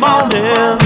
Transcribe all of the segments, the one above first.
morning.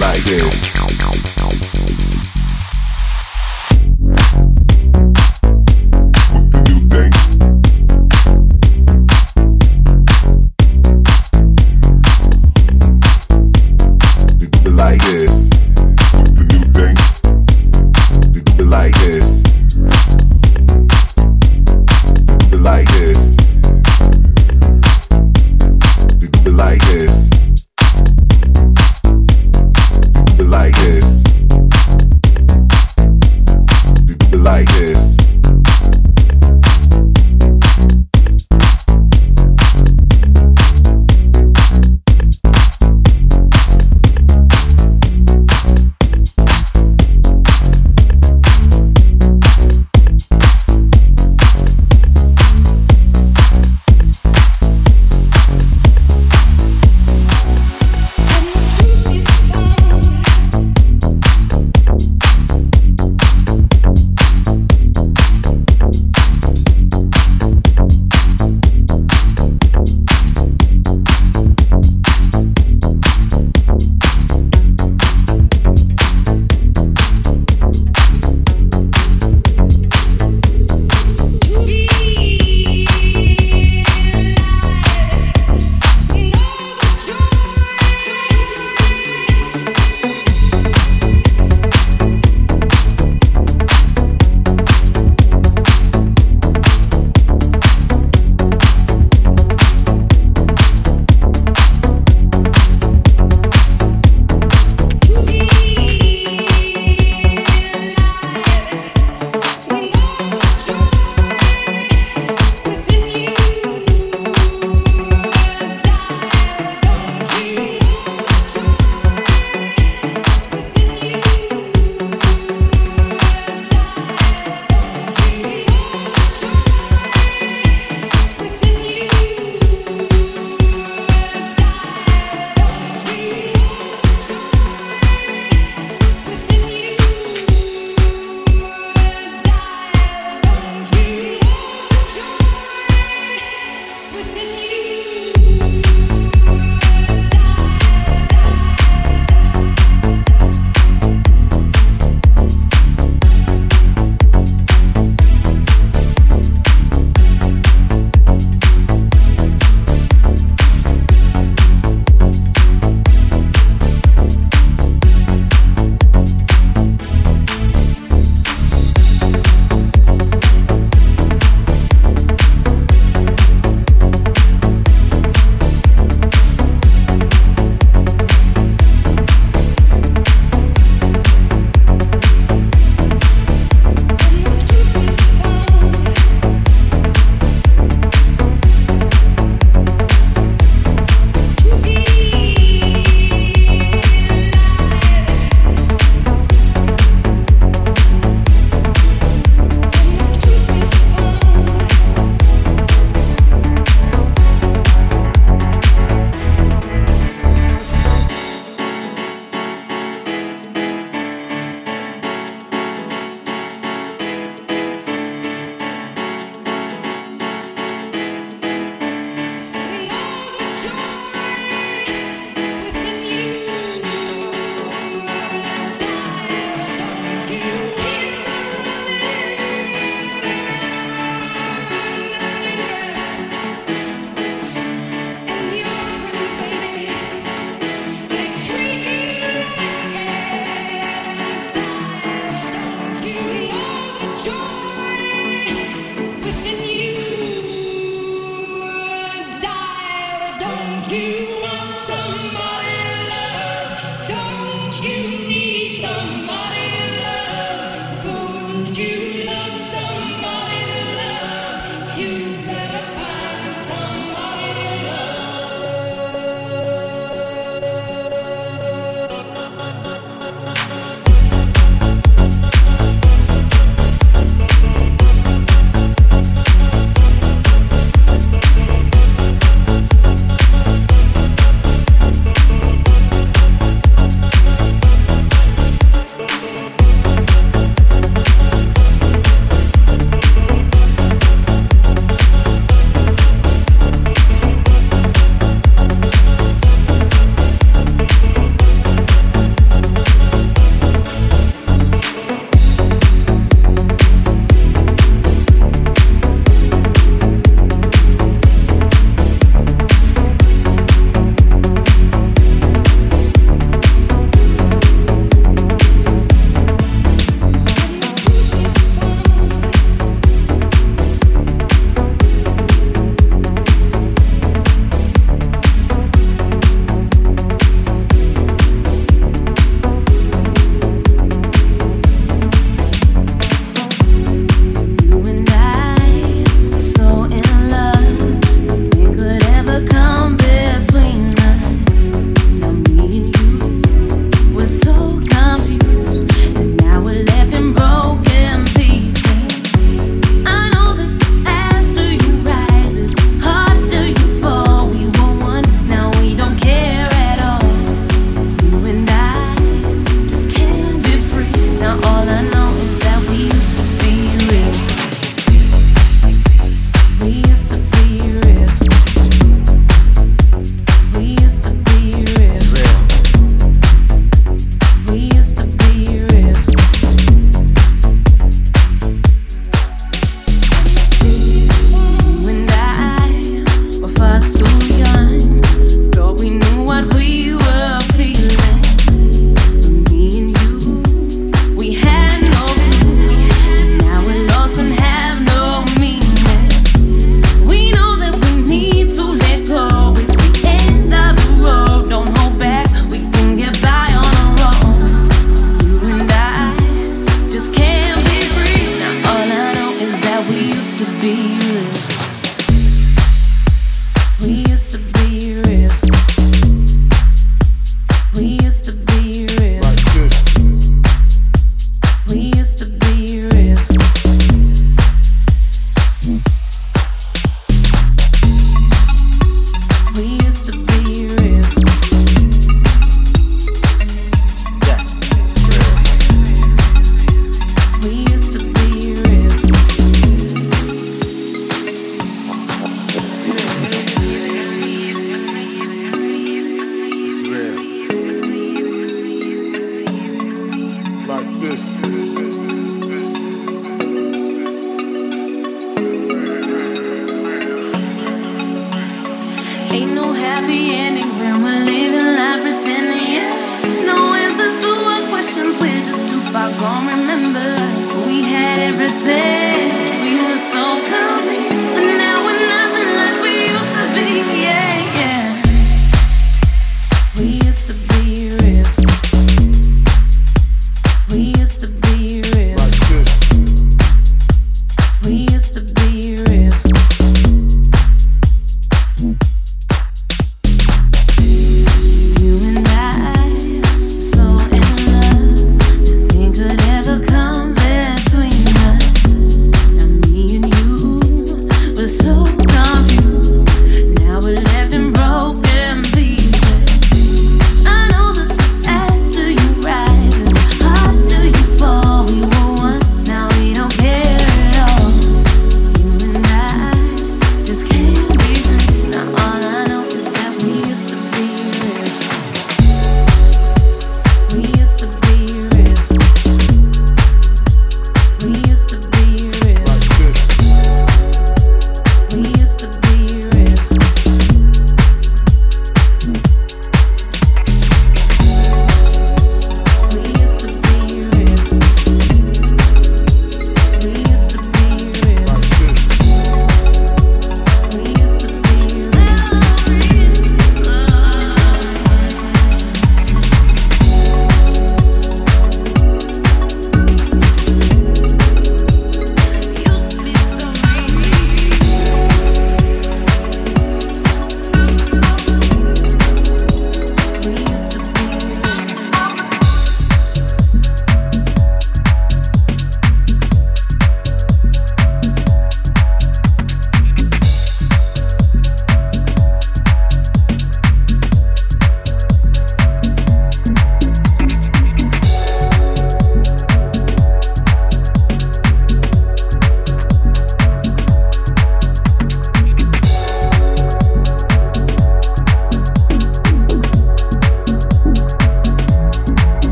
Like this.